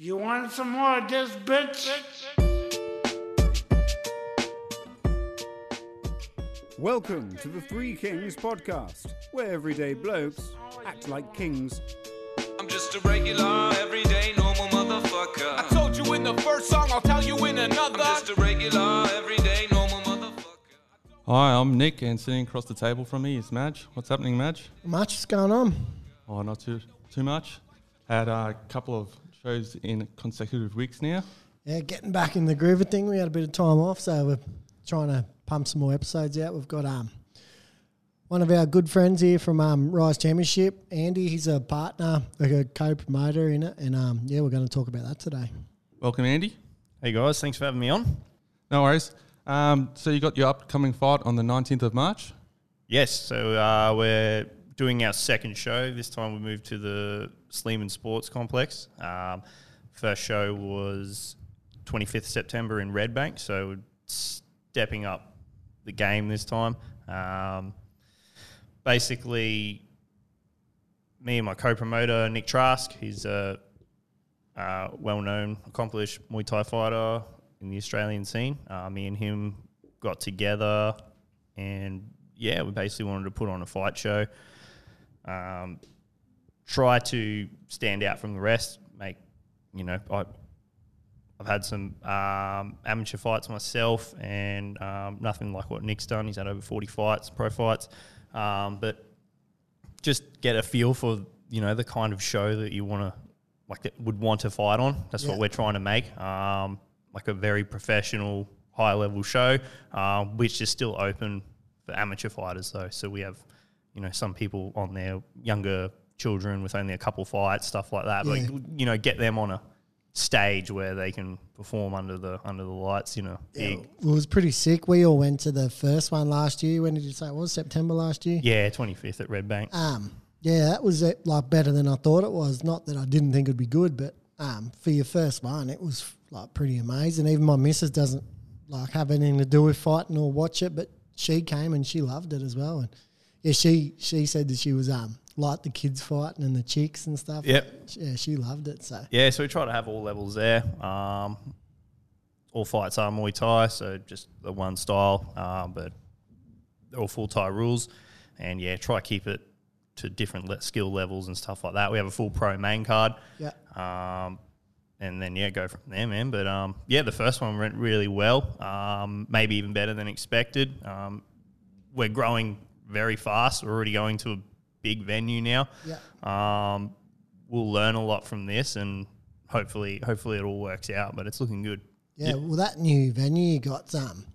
You want some more of this, bitch? Welcome to the Three Kings podcast, where everyday blokes act like kings. I'm just a regular, everyday, normal motherfucker. I told you in the first song, I'll tell you in another. I'm just a regular, everyday, normal motherfucker. Hi, I'm Nick, and sitting across the table from me is Madge. What's happening, Madge? Much is going on. Oh, not too too much. Had a couple of shows in consecutive weeks now. Yeah, getting back in the groove of thing. We had a bit of time off, so we're trying to pump some more episodes out. We've got um one of our good friends here from um, Rise Championship, Andy. He's a partner, like a co-promoter in it, and um, yeah, we're going to talk about that today. Welcome, Andy. Hey guys, thanks for having me on. No worries. Um, so you got your upcoming fight on the 19th of March. Yes, so uh, we're doing our second show. This time we moved to the Sleeman Sports Complex. Um, first show was 25th September in Red Bank, so stepping up the game this time. Um, basically, me and my co-promoter Nick Trask, he's a well-known, accomplished Muay Thai fighter in the Australian scene. Uh, me and him got together, and yeah, we basically wanted to put on a fight show. Um, try to stand out from the rest. Make you know, I, I've had some um, amateur fights myself, and um, nothing like what Nick's done. He's had over forty fights, pro fights, um, but just get a feel for you know the kind of show that you want to like that would want to fight on. That's Yeah. what we're trying to make. Um, like a very professional, high level show, um, which is still open for amateur fighters though. So we have you know some people on their younger children with only a couple fights, stuff like that. Yeah. But you know, get them on a stage where they can perform under the under the lights. You know, big. It was pretty sick. We all went to the first one last year. When did you say it was? September last year. Yeah, twenty fifth at Red Bank. Um, yeah, that was uh, like better than I thought it was. Not that I didn't think it'd be good, but um, for your first one, it was like pretty amazing. Even my missus doesn't like have anything to do with fighting or watch it, but she came and she loved it as well. And yeah, she she said that she was um like the kids fighting and the chicks and stuff. Yep. Yeah, she loved it. So Yeah, so we try to have all levels there. Um, all fights are Muay Thai, so just the one style, um, but all full Thai rules. And yeah, try to keep it to different le- skill levels and stuff like that. We have a full pro main card. yeah, Um, and then yeah, go from there, man. But um, yeah, the first one went really well. Um, maybe even better than expected. Um, we're growing very fast. We're already going to a big venue now. yeah. Um, we'll learn a lot from this, and hopefully, hopefully it all works out. But it's looking good. Yeah, well, that new venue you got um,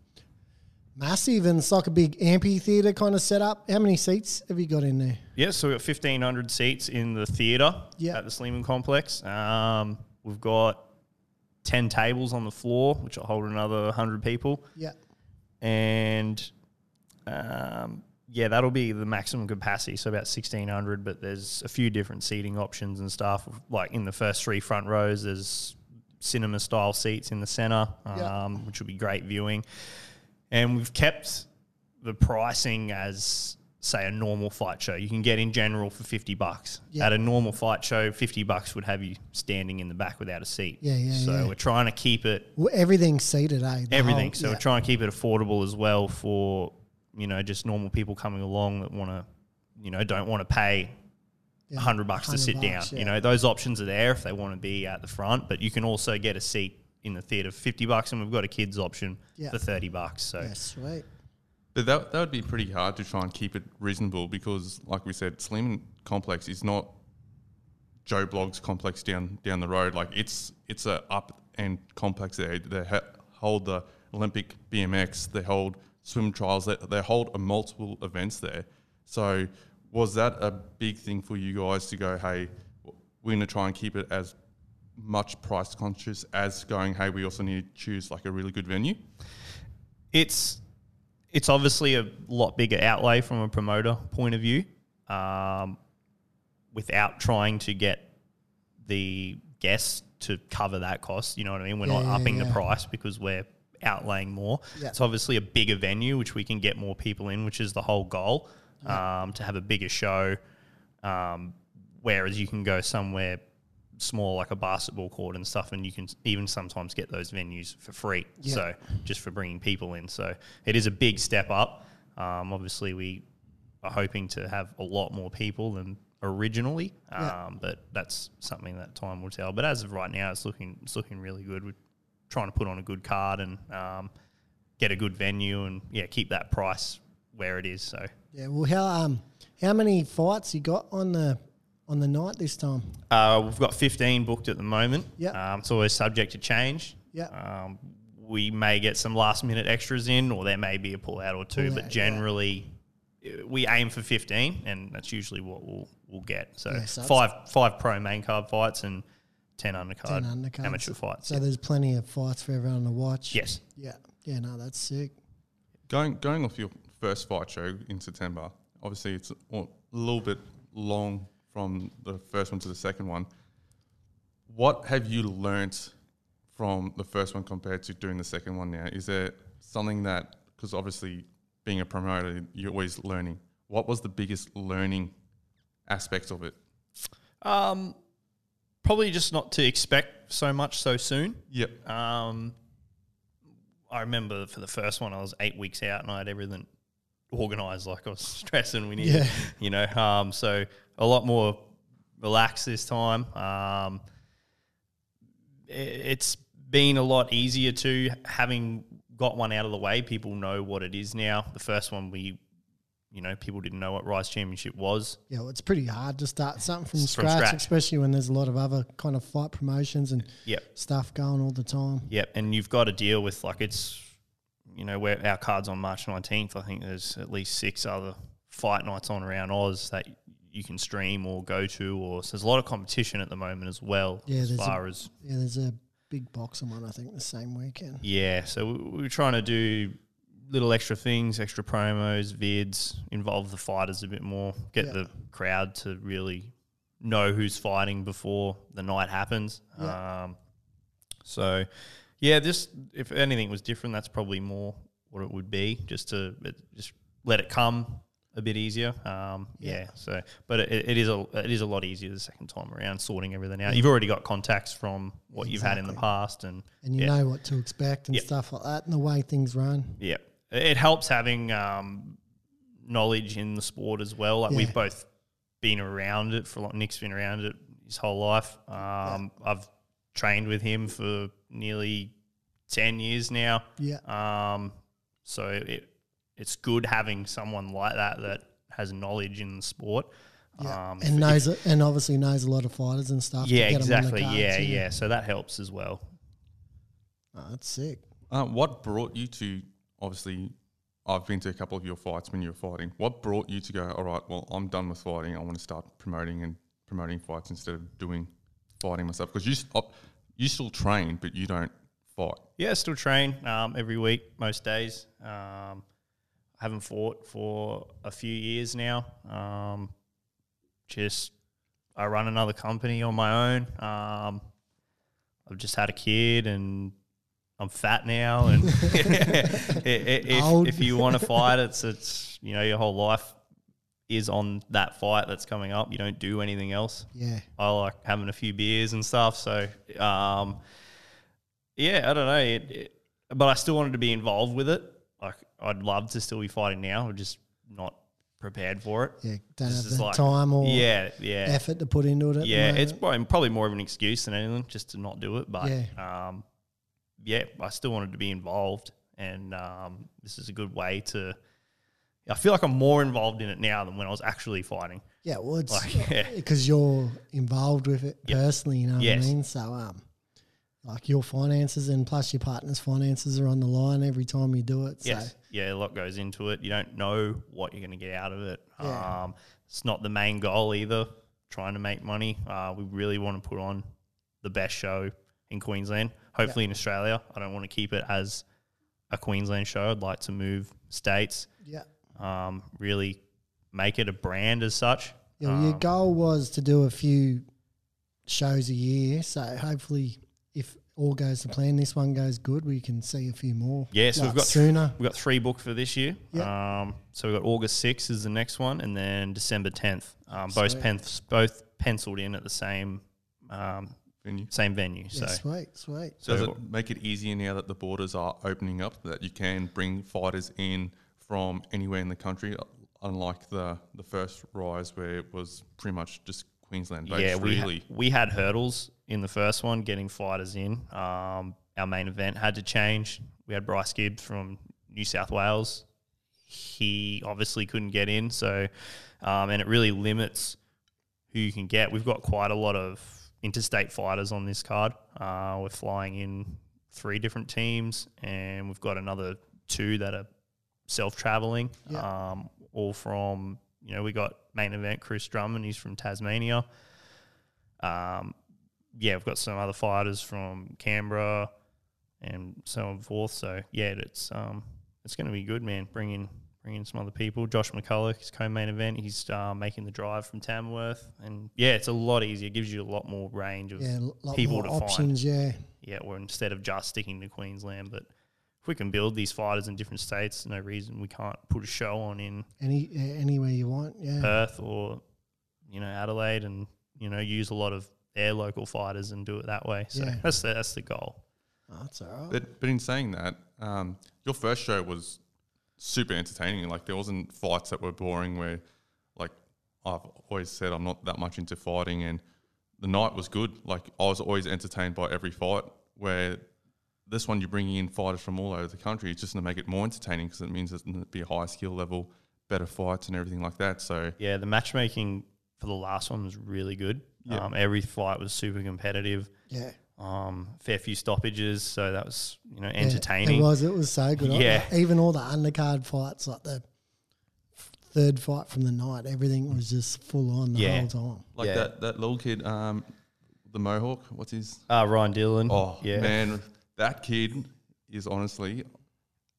massive and it's like a big amphitheater kind of setup. How many seats have you got in there? Yeah, so we've got fifteen hundred seats in the theatre Yeah. at the Sleeman Complex. Um, we've got ten tables on the floor, which will hold another hundred people. Yeah, and um, yeah, that'll be the maximum capacity, so about sixteen hundred. But there's a few different seating options and stuff. Like in the first three front rows, there's cinema style seats in the center, um, which will be great viewing. And we've kept the pricing as say a normal fight show. You can get in general for fifty bucks. Yeah. At a normal fight show, fifty bucks would have you standing in the back without a seat. Yeah, yeah, So yeah. we're trying to keep it well, everything's seated, eh? The everything. whole- so we're trying to keep it affordable as well for you know just normal people coming along that want to you know don't want to pay Yeah, hundred bucks to sit bucks, down. yeah. You know those options are there if they want to be at the front, but you can also get a seat in the theater for fifty bucks, and we've got a kids option Yeah. for thirty bucks. So Yeah, sweet. But that, that would be pretty hard to try and keep it reasonable because, like we said, Sleeman Complex is not Joe Blogg's complex down down the road. Like it's it's a up end complex there. They ha- hold the Olympic BMX. They hold swim trials. They, they hold a multiple events there. So was that a big thing for you guys to go? Hey, we're going to try and keep it as much price conscious as going. Hey, we also need to choose like a really good venue. it's it's obviously a lot bigger outlay from a promoter point of view, um, without trying to get the guests to cover that cost. You know what I mean? We're Yeah, not yeah, upping yeah. the price because we're outlaying more. Yeah. It's obviously a bigger venue, which we can get more people in, which is the whole goal, um, to have a bigger show. Um, whereas you can go somewhere small like a basketball court and stuff, and you can even sometimes get those venues for free. Yeah. So just for bringing people in, so it is a big step up. Um, obviously, we are hoping to have a lot more people than originally, um, Yeah. but that's something that time will tell. But as of right now, it's looking it's looking really good. Trying to put on a good card and um, get a good venue, and yeah, keep that price where it is. So Yeah. Well, how um how many fights you got on the on the night this time? Uh, we've got 15 booked at the moment. Yep. Um, it's always subject to change. Yep. Um, we may get some last minute extras in, or there may be a pull out or two, Pull but out, generally uh, we aim for 15, and that's usually what we'll, we'll get. So, Yeah, so five five pro main card fights and 10 undercard, 10 undercards. amateur fights. So there's plenty of fights for everyone to watch. yes. Yeah. Yeah. No, that's sick. Going going off your first fight show in September, obviously it's a little bit long from the first one to the second one. What have you learnt from the first one compared to doing the second one now? Is there something that, because obviously being a promoter, you're always learning. What was the biggest learning aspects of it? Um, probably just not to expect so much so soon. Yep. Um, I remember for the first one, I was eight weeks out and I had everything organised. Like I was stressing, we needed, Yeah. you know. Um, so a lot more relaxed this time. Um, it's been a lot easier too, having got one out of the way. People know what it is now. The first one, we, you know, people didn't know what Rise Championship was. Yeah, well, it's pretty hard to start something from, From scratch, scratch. especially when there's a lot of other kind of fight promotions and Yep. stuff going all the time. Yep, and you've got to deal with like it's, you know, where our cards on March nineteenth. I think there's at least six other fight nights on around Oz that you can stream or go to, or so there's a lot of competition at the moment as well. Yeah, as there's a- far as Yeah, there's a big boxing one I think the same weekend. yeah, so we, we we're trying to do little extra things, extra promos, vids, involve the fighters a bit more, get Yeah. the crowd to really know who's fighting before the night happens. Yeah. Um, so, yeah, this if anything was different, that's probably more what it would be, just to it, just let it come a bit easier. Um, yeah. So, but it, it is a it is a lot easier the second time around sorting everything out. You've already got contacts from what you've had in the past, and And you yeah. know what to expect and Yep. stuff like that and the way things run. Yeah, it it helps having um, knowledge in the sport as well. Like Yeah. we've both been around it for a like Nick's been around it his whole life. Um, I've trained with him for nearly ten years now. Yeah. Um, so it it's good having someone like that that has knowledge in the sport. Yeah. Um, and knows it, and obviously knows a lot of fighters and stuff. to yeah, get 'em on the exactly. cards, yeah, yeah. So that helps as well. Oh, that's sick. Uh, what brought you to obviously? I've been to a couple of your fights when you were fighting. What brought you to go? All right, well, I'm done with fighting. I want to start promoting and promoting fights instead of doing fighting myself. Because you s- uh, you still train, but you don't fight. Yeah, still train um, every week, most days. Um, haven't fought for a few years now. Um, just I run another company on my own. Um, I've just had a kid and I'm fat now. And i- i- Old. if, if you want to fight, it's it's you know your whole life is on that fight that's coming up. You don't do anything else. Yeah. I like having a few beers and stuff. So, um, yeah, I don't know. It, it, but I still wanted to be involved with it. Like, I'd love to still be fighting now. I'm just not prepared for it. Yeah. Don't This have the like- time or yeah, yeah, effort to put into it. Yeah. It's probably, probably more of an excuse than anything, just to not do it. But Yeah. um, yeah, I still wanted to be involved, and um, this is a good way to. I feel like I'm more involved in it now than when I was actually fighting. Yeah, well, it's Like, yeah. because you're involved with it Yep. personally. You know Yes. what I mean? So, um, like your finances and plus your partner's finances are on the line every time you do it. So, Yes. Yeah, a lot goes into it. You don't know what you're going to get out of it. Yeah. Um, it's not the main goal either, trying to make money. Uh, we really want to put on the best show in Queensland, hopefully in Australia. I don't want to keep it as a Queensland show. I'd like to move states, yeah. um, really make it a brand as such. Yeah, well, your Um, goal was to do a few shows a year. So hopefully, if all goes to plan, this one goes good, we can see a few more. Yeah, so like we've got sooner. We've got three booked for this year. Yeah. Um, so we've got August 6th is the next one, and then December 10th. Um, both, pen- both penciled in at the same um, venue. same venue. Yeah, So sweet, sweet. Does So- it make it easier now that the borders are opening up that you can bring fighters in from anywhere in the country, unlike the the first rise where it was pretty much just Queensland based? yeah, we ha- really. we had hurdles in the first one getting fighters in. Um, our main event had to change. We had Bryce Gibbs from New South Wales. He obviously couldn't get in, so um, and it really limits who you can get. We've got quite a lot of interstate fighters on this card. Uh, we're flying in three different teams, and we've got another two that are self traveling. Yeah. Um, all from you know we got main event Chris Drummond. He's from Tasmania. Um, yeah, we've got some other fighters from Canberra and so on forth. So yeah, it's um it's going to be good, man. Bringing bringing some other people. Josh McCulloch, his co-main event. He's uh, making the drive from Tamworth, and yeah, it's a lot easier. It gives you a lot more range of Yeah, lot people more to find. Yeah, Yeah, or instead of just sticking to Queensland, but if we can build these fighters in different states, no reason we can't put a show on in any yeah, anywhere you want. Yeah, Perth or you know Adelaide, and you know use a lot of their local fighters and do it that way. So Yeah. that's the, that's the goal. oh, that's all right. But but in saying that, um, your first show was super entertaining. Like there wasn't fights that were boring. Where like I've always said, I'm not that much into fighting, and the night was good. Like I was always entertained by every fight. Where this one you're bringing in fighters from all over the country, it's just going to make it more entertaining because it means it's going to be a higher skill level, better fights, and everything like that. So Yeah, the matchmaking for the last one was really good. Yeah. Um, every fight was super competitive. yeah, Um, fair few stoppages, so that was you know Yeah, entertaining. it was. It was so good. Yeah. Like, even all the undercard fights, like the third fight from the night, everything was just full on the Yeah. whole time. like Yeah. that that little kid, um, the Mohawk, what's his? Uh, Ryan Dillon. Oh yeah. man, that kid is honestly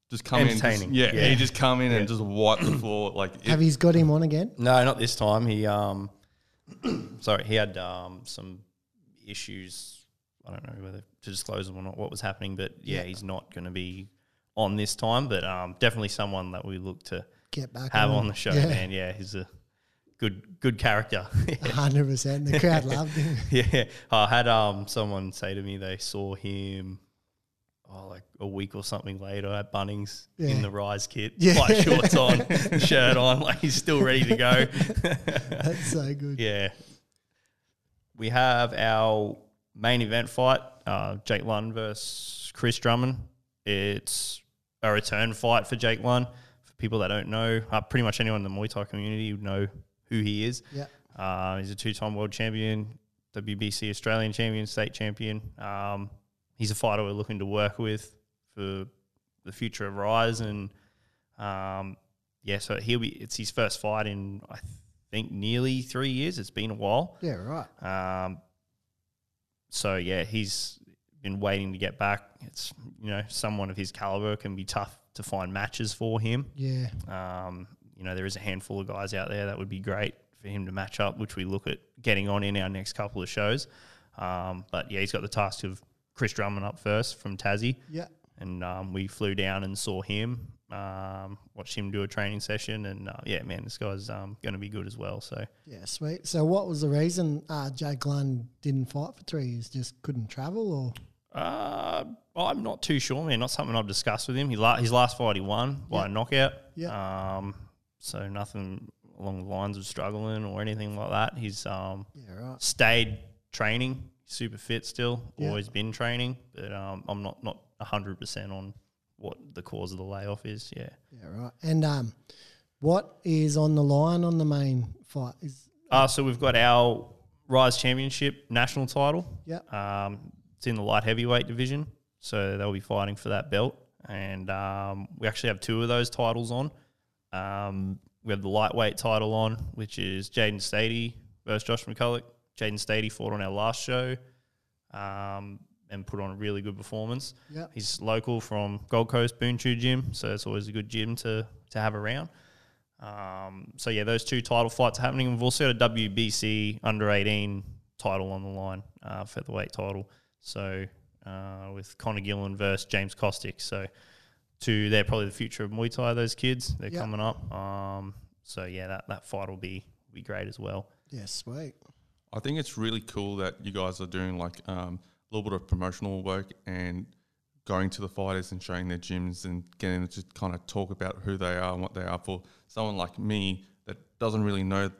just come in. just- Entertaining. yeah, Yeah. he just come in and just wipe the floor. Like it, Have you got him on again? No, not this time. He um, sorry, he had um some issues. I don't know whether to disclose or not. What was happening, but yeah, he's not going to be on this time. But um, definitely someone that we look to Get back have on, on the show, yeah. man. Yeah, he's a good good character. Hundred percent. The crowd loved him. yeah, I had um someone say to me they saw him. Oh, like a week or something later at Bunnings Yeah. in the Rise kit, Yeah. white shorts on, shirt on, like he's still ready to go. That's so good. Yeah. We have our main event fight, uh, Jake Lund versus Chris Drummond. It's a return fight for Jake Lund. For people that don't know, uh, pretty much anyone in the Muay Thai community would know who he is. Yeah. Uh, he's a two-time world champion, WBC Australian champion, state champion. Um, he's a fighter we're looking to work with for the future of Rise, and um, yeah, so he'll be. It's his first fight in I think nearly three years. It's been a while. Yeah, right. Um, so yeah, he's been waiting to get back. It's you know someone of his caliber can be tough to find matches for him. Yeah. Um, you know, there is a handful of guys out there that would be great for him to match up, which we look at getting on in our next couple of shows. Um, but yeah, he's got the task of Chris Drummond up first from Tassie, Yeah. and um, we flew down and saw him, um, watched him do a training session, and uh, yeah, man, this guy's um, going to be good as well. So Yeah, sweet. So, what was the reason uh, Jake Lund didn't fight for three years? Just couldn't travel, or Uh, I'm not too sure, man. Not something I've discussed with him. He la- his last fight he won by a knockout. Yeah. Um, so nothing along the lines of struggling or anything like that. He's um yeah, right. stayed training, super fit still, Yeah. always been training, but um, I'm not not hundred percent on what the cause of the layoff is. Yeah. Yeah, right. And um, what is on the line on the main fight? Is Uh, so we've got our Rise Championship national title. yeah, Um, it's in the light heavyweight division, so they'll be fighting for that belt. And um, we actually have two of those titles on. Um, we have the lightweight title on, which is Jaden Stady versus Josh McCulloch. Jaden Stady fought on our last show um, and put on a really good performance. yeah, He's local from Gold Coast Boonchu Gym, so it's always a good gym to to have around. Um, so yeah, those two title fights are happening. We've also got a WBC under eighteen title on the line, uh, featherweight title. So uh, with Connor Gillen versus James Kostick. So two, they're probably the future of Muay Thai. Those kids, they're Yeah. coming up. Um, so yeah, that that fight will be be great as well. yeah, sweet. I think it's really cool that you guys are doing like um, a little bit of promotional work and going to the fighters and showing their gyms and getting them to kind of talk about who they are and what they are for someone like me that doesn't really know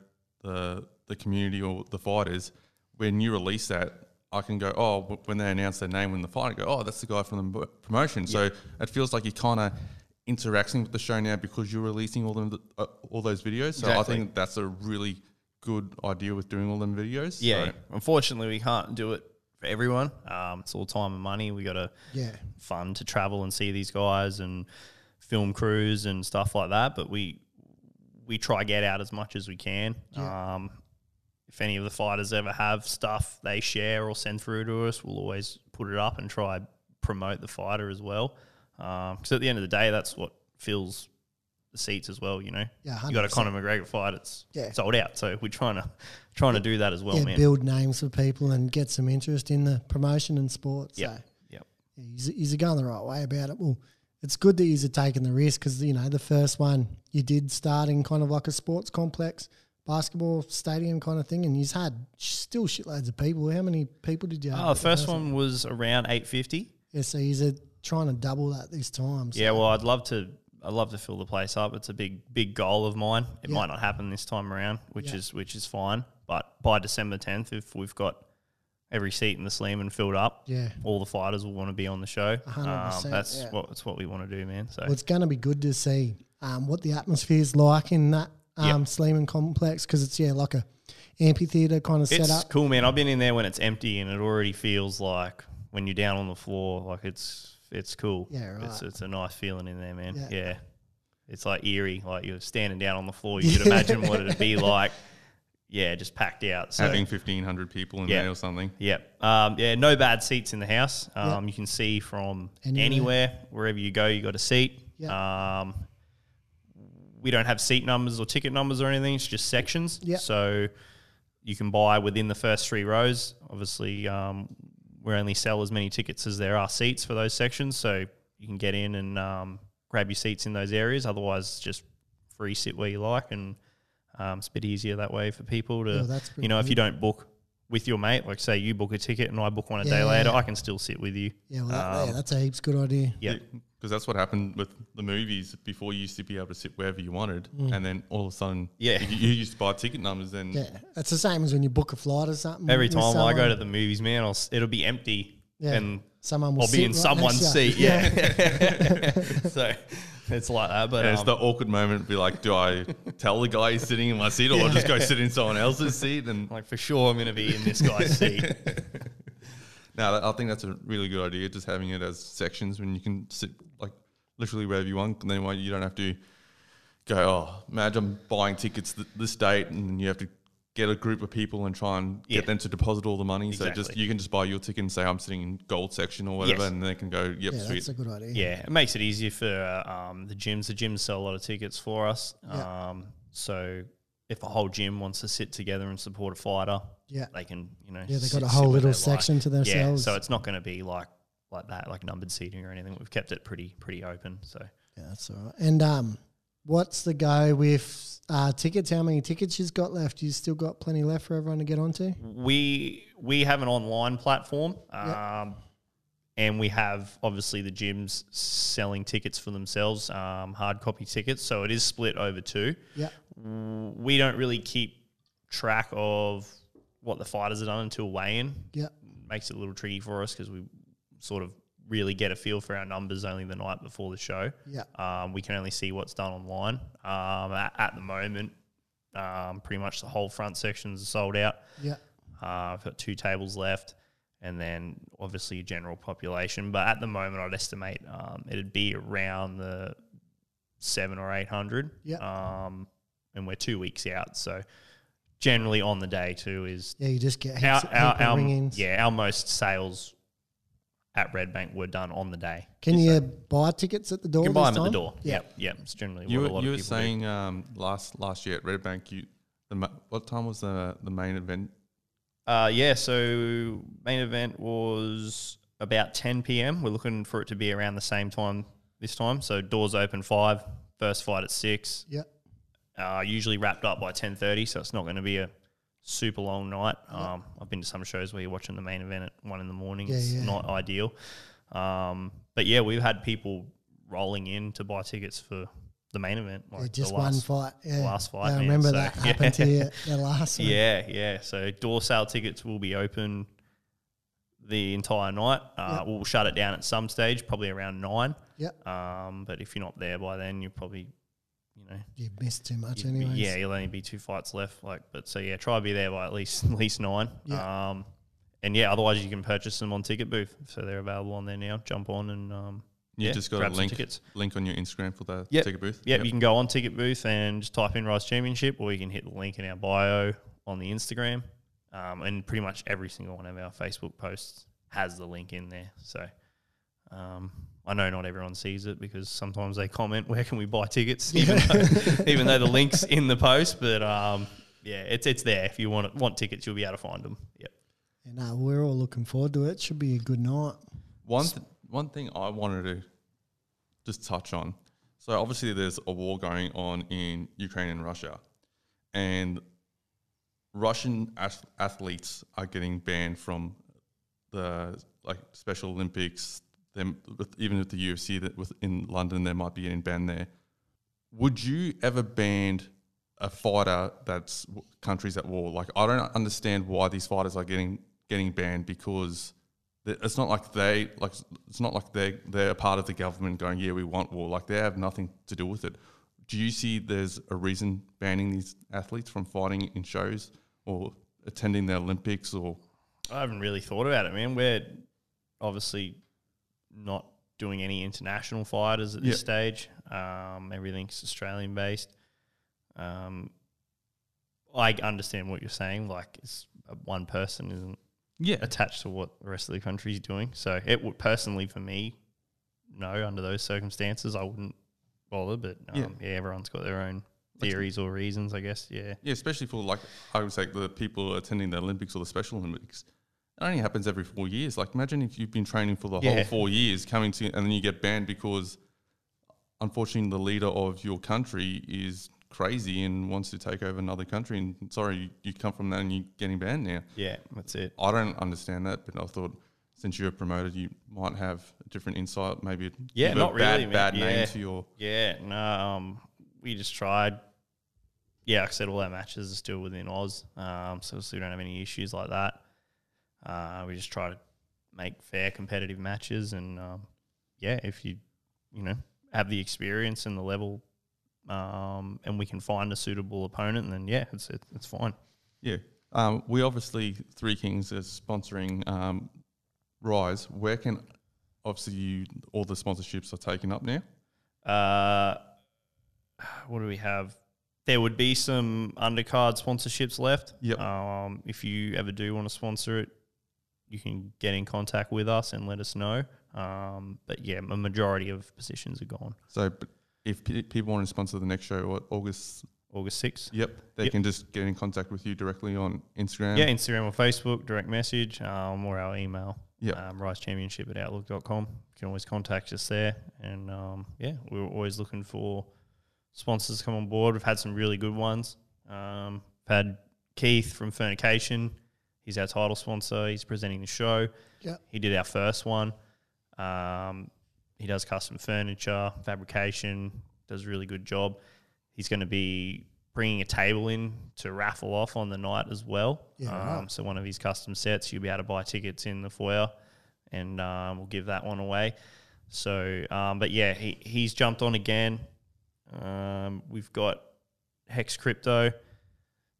the the community or the fighters. When you release that, I can go, oh, when they announce their name in the fight, I go, oh, that's the guy from the promotion. So it feels like you're kind of interacting with the show now because you're releasing all them uh, all those videos. So I think that's a really good idea with doing all them videos. Yeah. So- Unfortunately, we can't do it for everyone. Um, it's all time and money. We got to Yeah. fund to travel and see these guys and film crews and stuff like that. But we we try get out as much as we can. Um, if any of the fighters ever have stuff they share or send through to us, we'll always put it up and try promote the fighter as well. Because at the end of the day, that's what fills the seats as well. You know, Yeah, you got a 100%. Conor McGregor fight; it's Yeah. sold out. So we're trying to trying to do that as well, yeah, man. build names for people and get some interest in the promotion and sport. So Yep. Yeah, he's, he's going the right way about it. Well, it's good that he's taking the risk because you know the first one you did start in kind of like a sports complex, basketball stadium kind of thing, and he's had still shitloads of people. How many people did you have? Oh, the first one was around eight fifty. Yeah, so he's uh trying to double that this time. So. Yeah, well, I'd love to. I'd love to fill the place up. It's a big, big goal of mine. It Yeah. might not happen this time around, which Yeah. is which is fine. But by December tenth, if we've got every seat in the Sleeman filled up, Yeah. all the fighters will want to be on the show. Um, that's yeah. what that's what we want to do, man. So Well, it's going to be good to see um, what the atmosphere is like in that um, Yep. Sleeman complex because it's yeah like a amphitheater kind of it's setup. cool, man. I've been in there when it's empty, and it already feels like when you're down on the floor, like it's it's cool. Yeah, It's right. it's a nice feeling in there, man. Yeah. Yeah. It's like eerie, like you're standing down on the floor. You could imagine what it'd be like. Yeah, just packed out. So having fifteen hundred people in Yeah. there or something. Yep. Um, yeah, no bad seats in the house. Um, You can see from Anywhere. anywhere. wherever you go, you got a seat. Yep. Um, we don't have seat numbers or ticket numbers or anything. It's just sections. Yep. So you can buy within the first three rows. Obviously, um, we only sell as many tickets as there are seats for those sections. So you can get in and um, grab your seats in those areas. Otherwise, just free sit where you like, and um, it's a bit easier that way for people to. Yeah, that's you know, if you don't book with your mate, like say you book a ticket and I book one a day Yeah. later, I can still sit with you. Yeah, well, that, Um, yeah, that's a heaps good idea. Yeah. Because that's what happened with the movies. Before you used to be able to sit wherever you wanted, and then all of a sudden, Yeah. you, you used to buy ticket numbers, and Yeah, it's the same as when you book a flight or something. Every with time I go to the movies, man, I'll, it'll be empty, Yeah. and Someone will I'll be in right someone's next to seat. Yeah. so it's like that, but And it's um, the awkward moment. to Be like, do I tell the guy he's sitting in my seat, or I just go sit in someone else's seat? And like for sure, I'm going to be in this guy's seat. no, that- I think that's a really good idea. Just having it as sections when you can sit like literally wherever you want, and then you don't have to go. Oh, imagine buying tickets th- this date, and you have to get a group of people and try and Yeah. get them to deposit all the money. So just you can just buy your ticket and say I'm sitting in gold section or whatever, Yes. and they can go, yep, Yeah, sweet. that's a good idea. Yeah, it makes it easier for uh, um, the gyms. The gyms sell a lot of tickets for us. Yeah. Um, so if a whole gym wants to sit together and support a fighter, Yeah. they can, you know, Yeah, they've got a whole little they section to themselves. Yeah, so it's not going to be like like that, like numbered seating or anything. We've kept it pretty pretty open. So Yeah, that's all right. And um, what's the go with uh, tickets? How many tickets you've got left? You still got plenty left for everyone to get onto? we we have an online platform, um, Yeah. and we have obviously the gyms selling tickets for themselves, um, hard copy tickets. So it is split over two. Yeah. We don't really keep track of what the fighters have done until weigh-in. Yeah. Makes it a little tricky for us because we sort of really get a feel for our numbers only the night before the show. Yeah. Um, we can only see what's done online. Um, at, at the moment, um, pretty much the whole front sections are sold out. Yeah. Uh, I've got two tables left, and then obviously general population. But at the moment, I'd estimate um, it'd be around the seven or eight hundred. Yeah. Um, and we're two weeks out, so generally on the day too is Yeah, you just get our our, our yeah our most sales at Red Bank were done on the day. Can you buy tickets at the door? You can buy this them at the door. Yeah. Yep, yep. It's generally You what were, a lot you of were people do. saying um, last last year at Red Bank, you the what time was the the main event? Uh, yeah, so main event was about 10 p.m. We're looking for it to be around the same time this time. So doors open five, first fight at six. Yeah. Uh, usually wrapped up by 10:30, so it's not going to be a super long night. Um, I've been to some shows where you're watching the main event at one in the morning. Yeah, it's yeah. not ideal. Um, but yeah, we've had people rolling in to buy tickets for the main event. Yeah, Like just the one last, fight. Yeah. last fight, Yeah, I man. remember So, that yeah. happened to you the last one. Yeah, yeah. So door sale tickets will be open the entire night. Uh, Yep. We'll shut it down at some stage, probably around nine. Yep. Um, but if you're not there by then, you're probably, you know, You missed too much you'd be- anyways. yeah, you'll only be two fights left. Like, but so yeah, try to be there by at least at least nine. Yeah. Um, and yeah, otherwise you can purchase them on Ticket Booth, so they're available on there now. Jump on and um, You yeah, just got grab a link tickets. link on your Instagram for the Yep. ticket booth. Yeah, you can go on Ticket Booth and just type in Rise Championship, or you can hit the link in our bio on the Instagram. Um, and pretty much every single one of our Facebook posts has the link in there. So um, I know not everyone sees it because sometimes they comment, "Where can we buy tickets?" Even though, even though the link's in the post, but um, yeah, it's it's there. If you want want tickets, you'll be able to find them. Yep. Yeah, no, we're all looking forward to it. Should be a good night. One th- one thing I wanted to just touch on. So obviously there's a war going on in Ukraine and Russia, and Russian ath- athletes are getting banned from the like Special Olympics. With, even with the UFC that with in London, there might be getting banned there. Would you ever ban a fighter that's countries at war? Like I don't understand why these fighters are getting getting banned because it's not like they like it's not like they they're a part of the government going yeah we want war like they have nothing to do with it. Do you see there's a reason banning these athletes from fighting in shows or attending the Olympics or I haven't really thought about it, man. We're obviously not doing any international fighters at this Yeah. stage. Um, everything's Australian based. Um, I understand what you're saying. Like, it's uh, one person isn't yeah attached to what the rest of the country is doing. So, it would personally for me, no, under those circumstances, I wouldn't bother. But um, Yeah. yeah. everyone's got their own theories or reasons, I guess. Yeah. Yeah, especially for like I would say the people attending the Olympics or the Special Olympics. It only happens every four years. Like imagine if you've been training for the whole four years, coming to and then you get banned because unfortunately the leader of your country is crazy and wants to take over another country. And sorry, you, you come from that and you're getting banned now. Yeah, that's it. I don't understand that, but I thought since you're promoted, you might have a different insight. Maybe Yeah, not bad, really, bad Yeah. name to your Yeah, no, um, we just tried. Yeah, like I said, all our matches are still within Oz, um, so we don't have any issues like that. Uh, we just try to make fair, competitive matches, and um, yeah, if you, you know, have the experience and the level, um, and we can find a suitable opponent, then yeah, it's it, it's fine. Yeah. Um, we obviously, Three Kings is sponsoring um, Rise. Where can, obviously, you, all the sponsorships are taken up now? Uh, what do we have? There would be some undercard sponsorships left. Yep. Um, if you ever do want to sponsor it, you can get in contact with us and let us know. Um, but yeah, a majority of positions are gone. So if pe- people want to sponsor the next show, what, August, August 6th. yep, they Yep. can just get in contact with you directly on Instagram. Yeah, Instagram or Facebook, direct message, um, or our email. Yep. Um, risechampionship at outlook.com. You can always contact us there. And um, yeah, we're always looking for sponsors to come on board. We've had some really good ones. Um, we've had Keith from Furnication. He's our title sponsor. He's presenting the show. Yep. He did our first one. Um, he does custom furniture, fabrication, does a really good job. He's going to be bringing a table in to raffle off on the night as well. Yeah, um, right. So one of his custom sets, you'll be able to buy tickets in the foyer, and um, we'll give that one away. So, um, but yeah, he, he's jumped on again. Um, we've got Hex Crypto.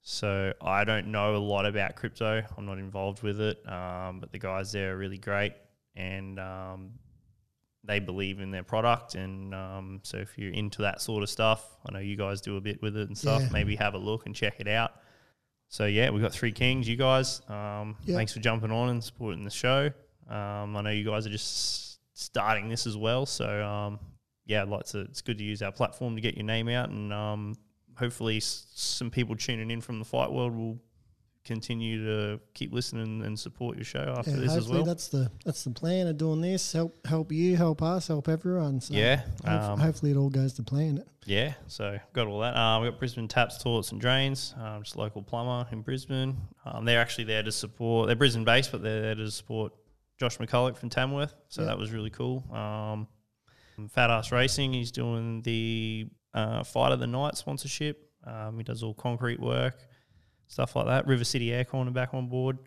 So I don't know a lot about crypto. I'm not involved with it, um, but the guys there are really great, and um, they believe in their product. And um, so if you're into that sort of stuff, I know you guys do a bit with it and stuff. Yeah. Maybe have a look and check it out. So yeah, we've got three kings. You guys, um, Yeah. thanks for jumping on and supporting the show. Um, I know you guys are just starting this as well, so um, yeah, like to. It's good to use our platform to get your name out, and um, hopefully, s- some people tuning in from the fight world will continue to keep listening and support your show after Yeah, this as well. that's the that's the plan of doing this. Help help you, help us, help everyone. So Yeah, um, hopefully it all goes to plan. Yeah, so got all that. Um, we got Brisbane Taps, Toilets and Drains, um, just local plumber in Brisbane. Um, they're actually there to support. They're Brisbane based, but they're there to support Josh McCulloch from Tamworth. So that was really cool. Um, Fat Ass Racing, he's doing the uh, Fight of the Night sponsorship. Um, he does all concrete work, stuff like that. River City Aircon are back on board.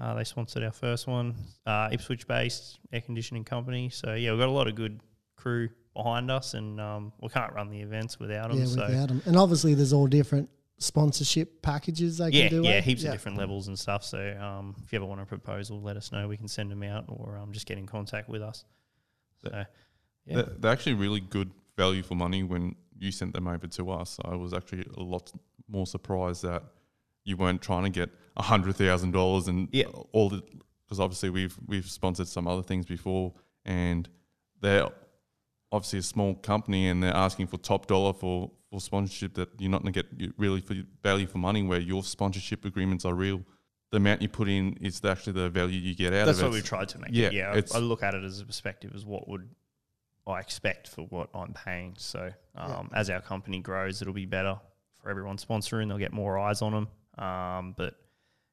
Uh, they sponsored our first one. Uh, Ipswich based air conditioning company. So yeah, we've got a lot of good crew behind us, and um, we can't run the events without them. Yeah, so without them. And obviously, there's all different sponsorship packages they yeah, can do. yeah, eh? heaps Yeah. of different levels and stuff. So um, if you ever want a proposal, let us know. We can send them out, or um, just get in contact with us. So yeah, They're, they're actually really good value for money when you sent them over to us. I was actually a lot more surprised that you weren't trying to get a hundred thousand dollars and Yeah. all the because obviously we've we've sponsored some other things before and they're obviously a small company and they're asking for top dollar for, for sponsorship that you're not going to get really for value for money where your sponsorship agreements are real. The amount you put in is actually the value you get out that's of it. what we tried to make. Yeah, it. yeah. I look at it as a perspective as what would I expect for what I'm paying. So um, as our company grows, it'll be better for everyone sponsoring. They'll get more eyes on them. Um, but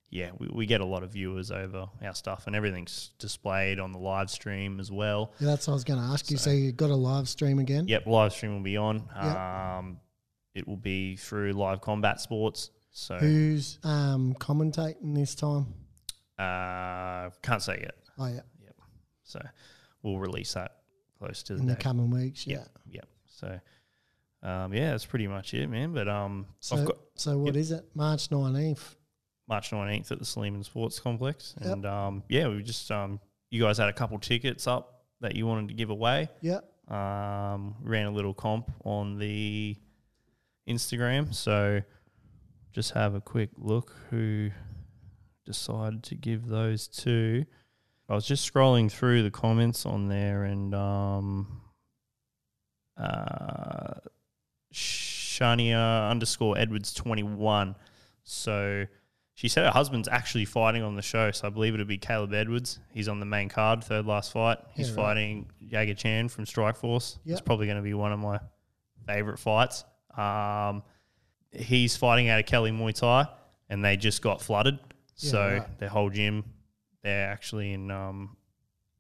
yeah, we, we get a lot of viewers over our stuff, and everything's displayed on the live stream as well. Yeah, that's what I was going to ask you. So, So- you got a live stream again? Yep, live stream will be on. Yep. Um, it will be through Live Combat Sports. So Who's um, commentating this time? uh, can't say yet. Oh yeah, Yep. So we'll release that close to the in the coming weeks. Yeah. Yep, yep. So um, yeah, that's pretty much it, man. But um, So, I've got so what yep. is it? March nineteenth. March nineteenth at the Sleeman Sports Complex, Yep. and um, yeah, we just um, you guys had a couple tickets up that you wanted to give away. Yeah. um, ran a little comp on the Instagram. So just have a quick look who decided to give those to. I was just scrolling through the comments on there and um, uh, Shania underscore Edwards 21. So she said her husband's actually fighting on the show. So I believe it'll be Caleb Edwards. He's on the main card, third last fight. He's Yeah, right. fighting Jager Chan from Strike Force. It's probably going to be one of my favorite fights. Um, he's fighting out of Kelly Muay Thai, and they just got flooded. Yeah, so right. their whole gym, they're actually in um,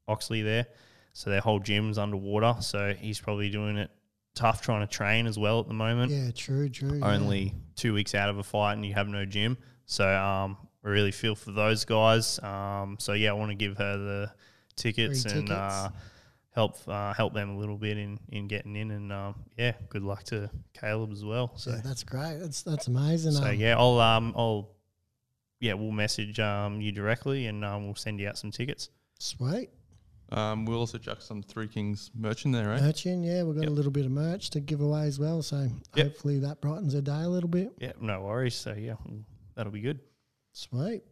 Oxley there. So their whole gym's underwater. So he's probably doing it tough trying to train as well at the moment Yeah. True. True. yeah. only two weeks out of a fight and you have no gym. So um, I really feel for those guys. Um, so yeah, I want to give her the tickets Free and tickets. Uh, help uh, help them a little bit in, in getting in. And um, yeah, good luck to Caleb as well. So Yeah, that's great. That's that's amazing. so um, yeah, I'll um I'll yeah we'll message um you directly and um, we'll send you out some tickets. Sweet. Um, we'll also chuck some Three Kings merch in there, eh? Merch in, yeah, we've got Yep. a little bit of merch to give away as well. So Yep. hopefully that brightens her day a little bit. Yeah, no worries. So yeah, that'll be good. Sweet.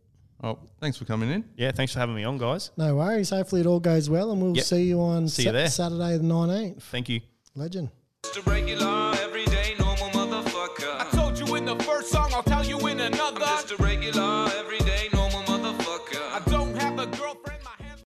Oh, thanks for coming in. Yeah, thanks for having me on, guys. No worries. Hopefully it all goes well, and we'll Yep. see you on See you there. Saturday the nineteenth. Thank you. Legend. Just a regular